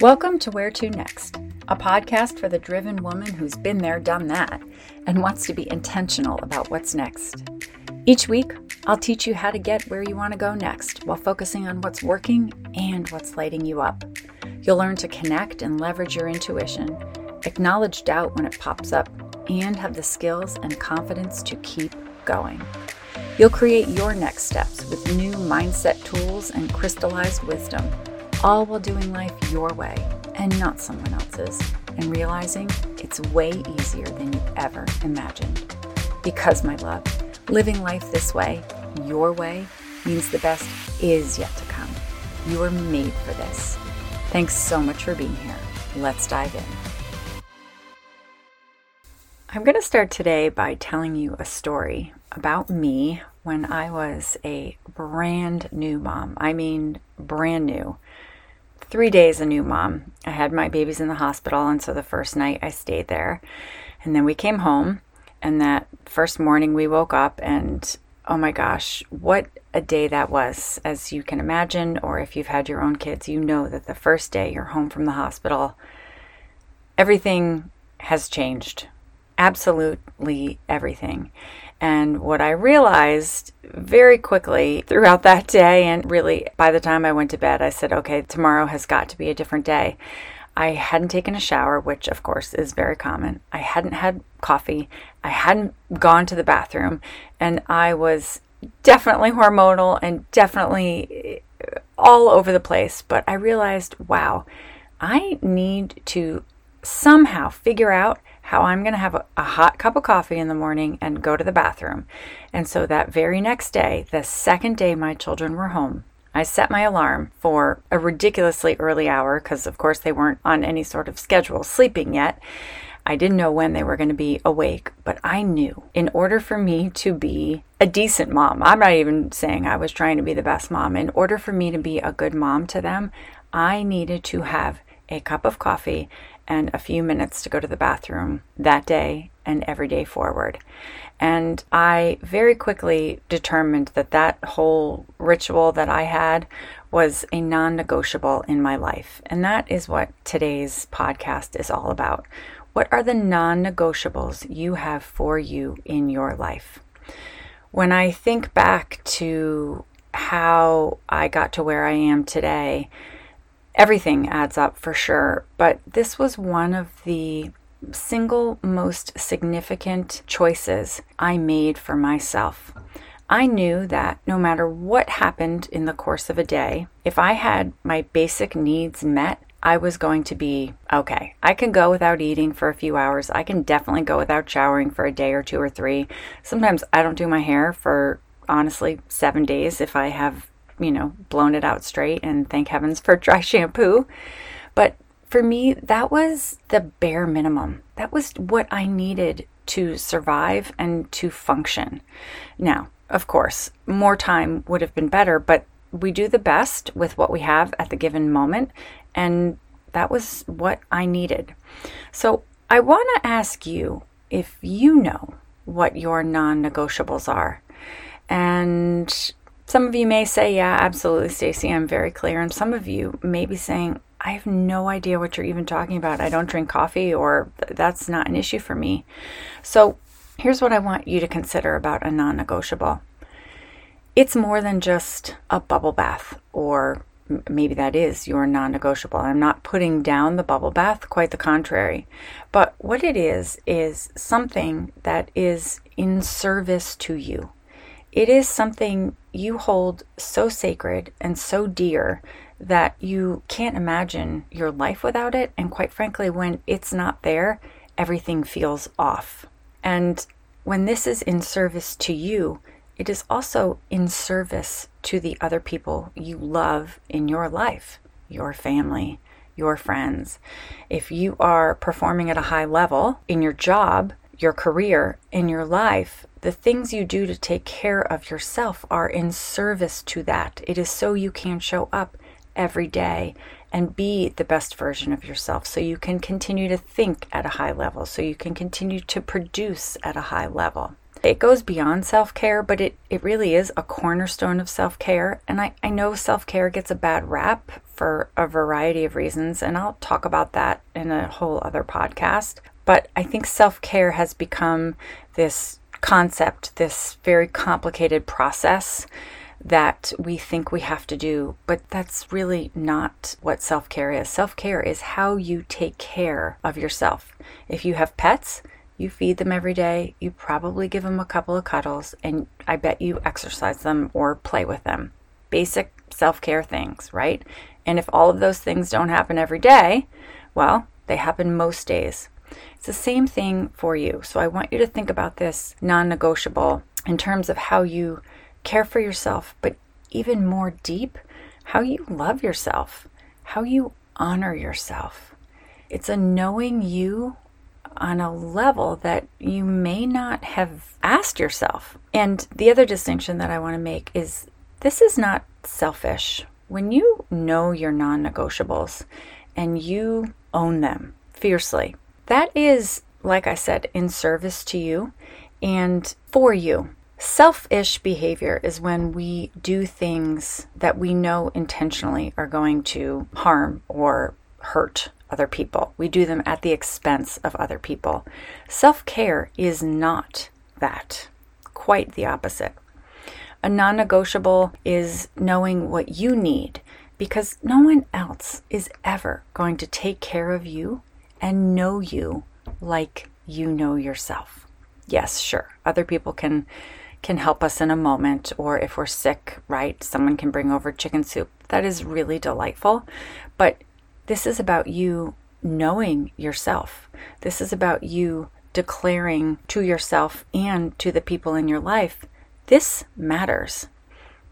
Welcome to Where To Next, a podcast for the driven woman who's been there, done that, and wants to be intentional about what's next. Each week, I'll teach you how to get where you want to go next while focusing on what's working and what's lighting you up. You'll learn to connect and leverage your intuition, acknowledge doubt when it pops up, and have the skills and confidence to keep going. You'll create your next steps with new mindset tools and crystallized wisdom, all while doing life your way and not someone else's, and realizing it's way easier than you ever imagined. Because, my love, living life this way, your way, means the best is yet to come. You are made for this. Thanks so much for being here. Let's dive in. I'm going to start today by telling you a story about me when I was a brand new mom. I mean, brand new. Three days a new mom. I had my babies in the hospital, and so the first night I stayed there. And then we came home, and that first morning we woke up, and oh my gosh, what a day that was. As you can imagine, or if you've had your own kids, you know that the first day you're home from the hospital, everything has changed. Absolutely everything. And what I realized very quickly throughout that day, and really by the time I went to bed, I said, okay, tomorrow has got to be a different day. I hadn't taken a shower, which of course is very common. I hadn't had coffee. I hadn't gone to the bathroom. And I was definitely hormonal and definitely eh, all over the place. But I realized, wow, I need to somehow figure out how I'm going to have a, a, hot cup of coffee in the morning and go to the bathroom. And so that very next day, the second day my children were home, I set my alarm for a ridiculously early hour because, of course, they weren't on any sort of schedule sleeping yet. I didn't know when they were going to be awake, but I knew in order for me to be a decent mom, I'm not even saying I was trying to be the best mom, in order for me to be a good mom to them, I needed to have a cup of coffee and a few minutes to go to the bathroom that day and every day forward. And I very quickly determined that that whole ritual that I had was a non negotiable in my life. And that is what today's podcast is all about. What are the non negotiables you have for you in your life? When I think back to how I got to where I am today, everything adds up for sure, but this was one of the single most significant choices I made for myself. I knew that no matter what happened in the course of a day, if I had my basic needs met, I was going to be okay. I can go without eating for a few hours. I can definitely go without showering for a day or two or three. Sometimes I don't do my hair for honestly seven days if I have you know, blown it out straight and thank heavens for dry shampoo. But for me, that was the bare minimum. That was what I needed to survive and to function. Now, of course, more time would have been better, but we do the best with what we have at the given moment. And that was what I needed. So I want to ask you if you know what your non negotiables are. And some of you may say, Yeah, absolutely, Stacey, I'm very clear. And some of you may be saying, I have no idea what you're even talking about. I don't drink coffee, or that's not an issue for me. So, here's what I want you to consider about a non negotiable it's more than just a bubble bath, or maybe that is your non negotiable. I'm not putting down the bubble bath, quite the contrary. But what it is, is something that is in service to you. It is something you hold so sacred and so dear that you can't imagine your life without it. And quite frankly, when it's not there, everything feels off. And when this is in service to you, it is also in service to the other people you love in your life, your family, your friends. If you are performing at a high level in your job, your career, in your life, the things you do to take care of yourself are in service to that. It is so you can show up every day and be the best version of yourself so you can continue to think at a high level, so you can continue to produce at a high level. It goes beyond self care, but it, it really is a cornerstone of self care. And I, I know self care gets a bad rap for a variety of reasons, and I'll talk about that in a whole other podcast. But I think self care has become this concept, this very complicated process that we think we have to do, but that's really not what self care is. Self care is how you take care of yourself. If you have pets, you feed them every day, you probably give them a couple of cuddles, and I bet you exercise them or play with them. Basic self care things, right? And if all of those things don't happen every day, well, they happen most days. It's the same thing for you. So I want you to think about this non negotiable in terms of how you care for yourself, but even more deep, how you love yourself, how you honor yourself. It's a knowing you on a level that you may not have asked yourself. And the other distinction that I want to make is this is not selfish. When you know your non negotiables and you own them fiercely, that is, like I said, in service to you and for you. Selfish behavior is when we do things that we know intentionally are going to harm or hurt other people. We do them at the expense of other people. Self care is not that, quite the opposite. A non negotiable is knowing what you need because no one else is ever going to take care of you and know you like you know yourself. Yes, sure, other people can can help us in a moment, or if we're sick, right, someone can bring over chicken soup. That is really delightful. But this is about you knowing yourself. This is about you declaring to yourself and to the people in your life this matters.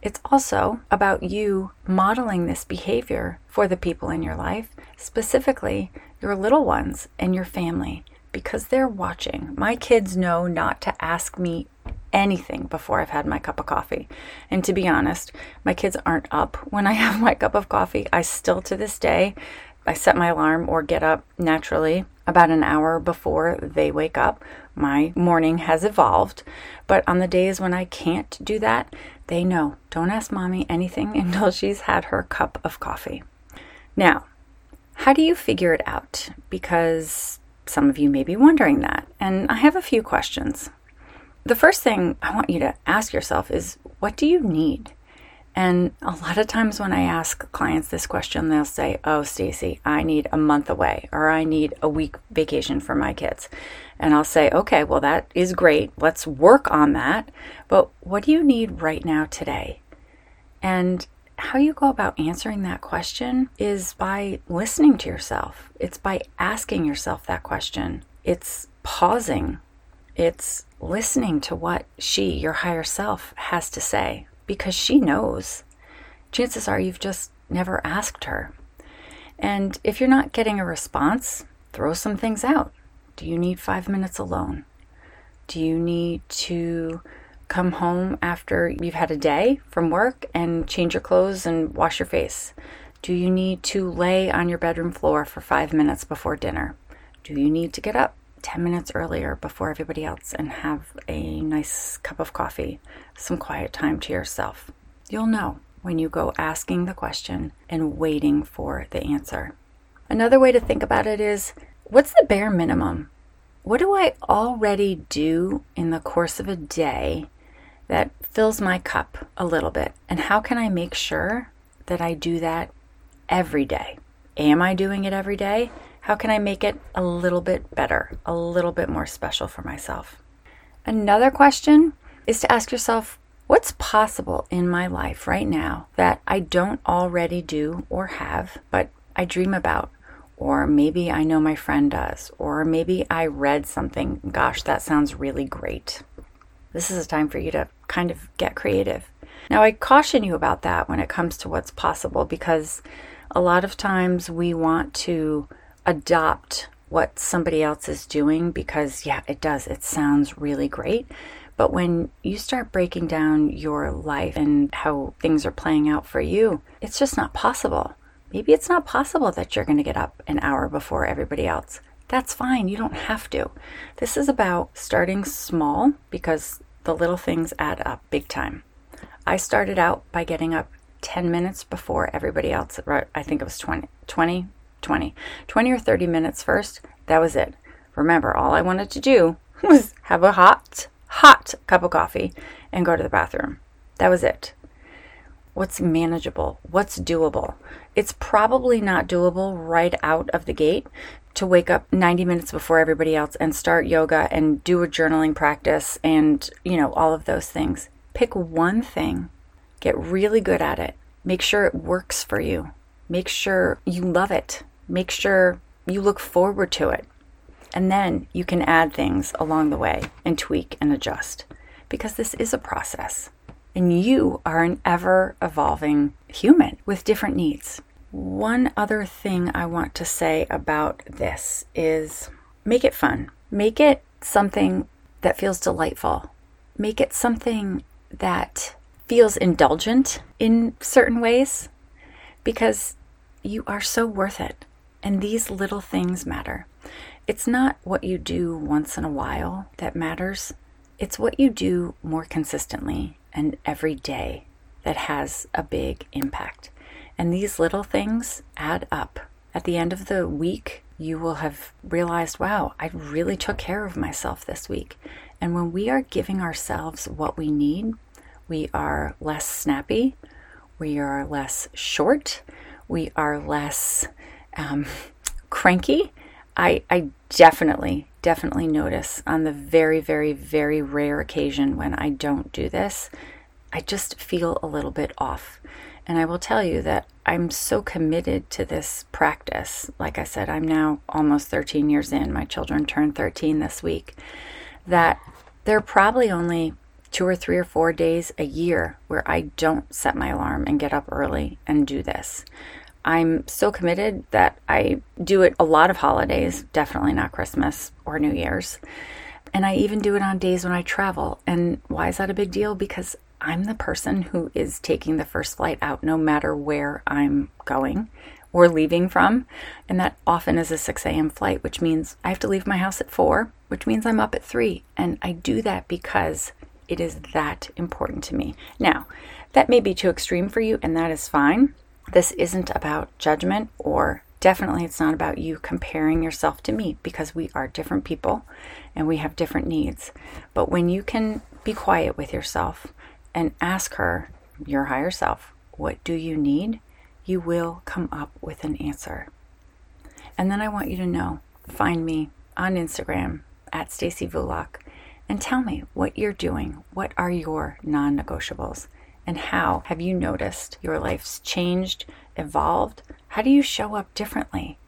It's also about you modeling this behavior for the people in your life, specifically your little ones and your family, because they're watching. My kids know not to ask me anything before I've had my cup of coffee. And to be honest, my kids aren't up when I have my cup of coffee. I still, to this day, I set my alarm or get up naturally about an hour before they wake up. My morning has evolved, but on the days when I can't do that, they know don't ask mommy anything until she's had her cup of coffee. Now, how do you figure it out? Because some of you may be wondering that, and I have a few questions. The first thing I want you to ask yourself is what do you need? And a lot of times when I ask clients this question, they'll say, "Oh, Stacey, I need a month away or I need a week vacation for my kids." And I'll say, "Okay, well that is great. Let's work on that. But what do you need right now today?" And how you go about answering that question is by listening to yourself. It's by asking yourself that question. It's pausing it's listening to what she, your higher self, has to say because she knows. Chances are you've just never asked her. And if you're not getting a response, throw some things out. Do you need five minutes alone? Do you need to come home after you've had a day from work and change your clothes and wash your face? Do you need to lay on your bedroom floor for five minutes before dinner? Do you need to get up 10 minutes earlier before everybody else and have a nice cup of coffee, some quiet time to yourself. You'll know when you go asking the question and waiting for the answer. Another way to think about it is what's the bare minimum? What do I already do in the course of a day that fills my cup a little bit? And how can I make sure that I do that every day? Am I doing it every day? How can I make it a little bit better, a little bit more special for myself? Another question is to ask yourself what's possible in my life right now that I don't already do or have, but I dream about? Or maybe I know my friend does, or maybe I read something. Gosh, that sounds really great. This is a time for you to kind of get creative. Now, I caution you about that when it comes to what's possible because a lot of times we want to adopt what somebody else is doing because, yeah, it does. It sounds really great. But when you start breaking down your life and how things are playing out for you, it's just not possible. Maybe it's not possible that you're going to get up an hour before everybody else. That's fine. You don't have to. This is about starting small because the little things add up big time. I started out by getting up 10 minutes before everybody else. right? I think it was 20, 20, 20, 20 or 30 minutes first. That was it. Remember, all I wanted to do was have a hot, hot cup of coffee and go to the bathroom. That was it. What's manageable? What's doable? It's probably not doable right out of the gate to wake up 90 minutes before everybody else and start yoga and do a journaling practice and, you know, all of those things. Pick one thing, get really good at it, make sure it works for you, make sure you love it, make sure you look forward to it. And then you can add things along the way and tweak and adjust because this is a process. And you are an ever evolving human with different needs. One other thing I want to say about this is make it fun. Make it something that feels delightful. Make it something that feels indulgent in certain ways because you are so worth it. And these little things matter. It's not what you do once in a while that matters, it's what you do more consistently and every day that has a big impact. And these little things add up. At the end of the week, you will have realized, wow, I really took care of myself this week. And when we are giving ourselves what we need, we are less snappy, we are less short, we are less um, cranky. I, I definitely, definitely notice on the very, very, very rare occasion when I don't do this, I just feel a little bit off. And I will tell you that I'm so committed to this practice. Like I said, I'm now almost 13 years in. My children turned 13 this week. That there are probably only two or three or four days a year where I don't set my alarm and get up early and do this. I'm so committed that I do it a lot of holidays, definitely not Christmas or New Year's. And I even do it on days when I travel. And why is that a big deal? Because I'm the person who is taking the first flight out no matter where I'm going or leaving from. And that often is a 6 a.m. flight, which means I have to leave my house at 4, which means I'm up at 3. And I do that because it is that important to me. Now, that may be too extreme for you, and that is fine. This isn't about judgment, or definitely it's not about you comparing yourself to me because we are different people and we have different needs. But when you can be quiet with yourself and ask her, your higher self, what do you need? You will come up with an answer. And then I want you to know find me on Instagram at Stacey Vulakh and tell me what you're doing. What are your non negotiables? And how have you noticed your life's changed, evolved? How do you show up differently?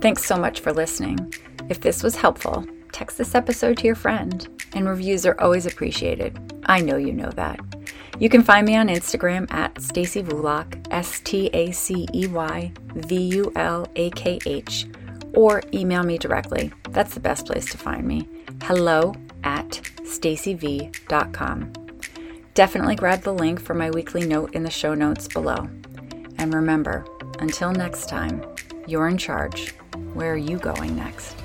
Thanks so much for listening. If this was helpful, text this episode to your friend, and reviews are always appreciated. I know you know that. You can find me on Instagram at Stacey Vulakh, S T A C E Y V U L A K H, or email me directly. That's the best place to find me. Hello at staceyv.com. Definitely grab the link for my weekly note in the show notes below. And remember, until next time, you're in charge. Where are you going next?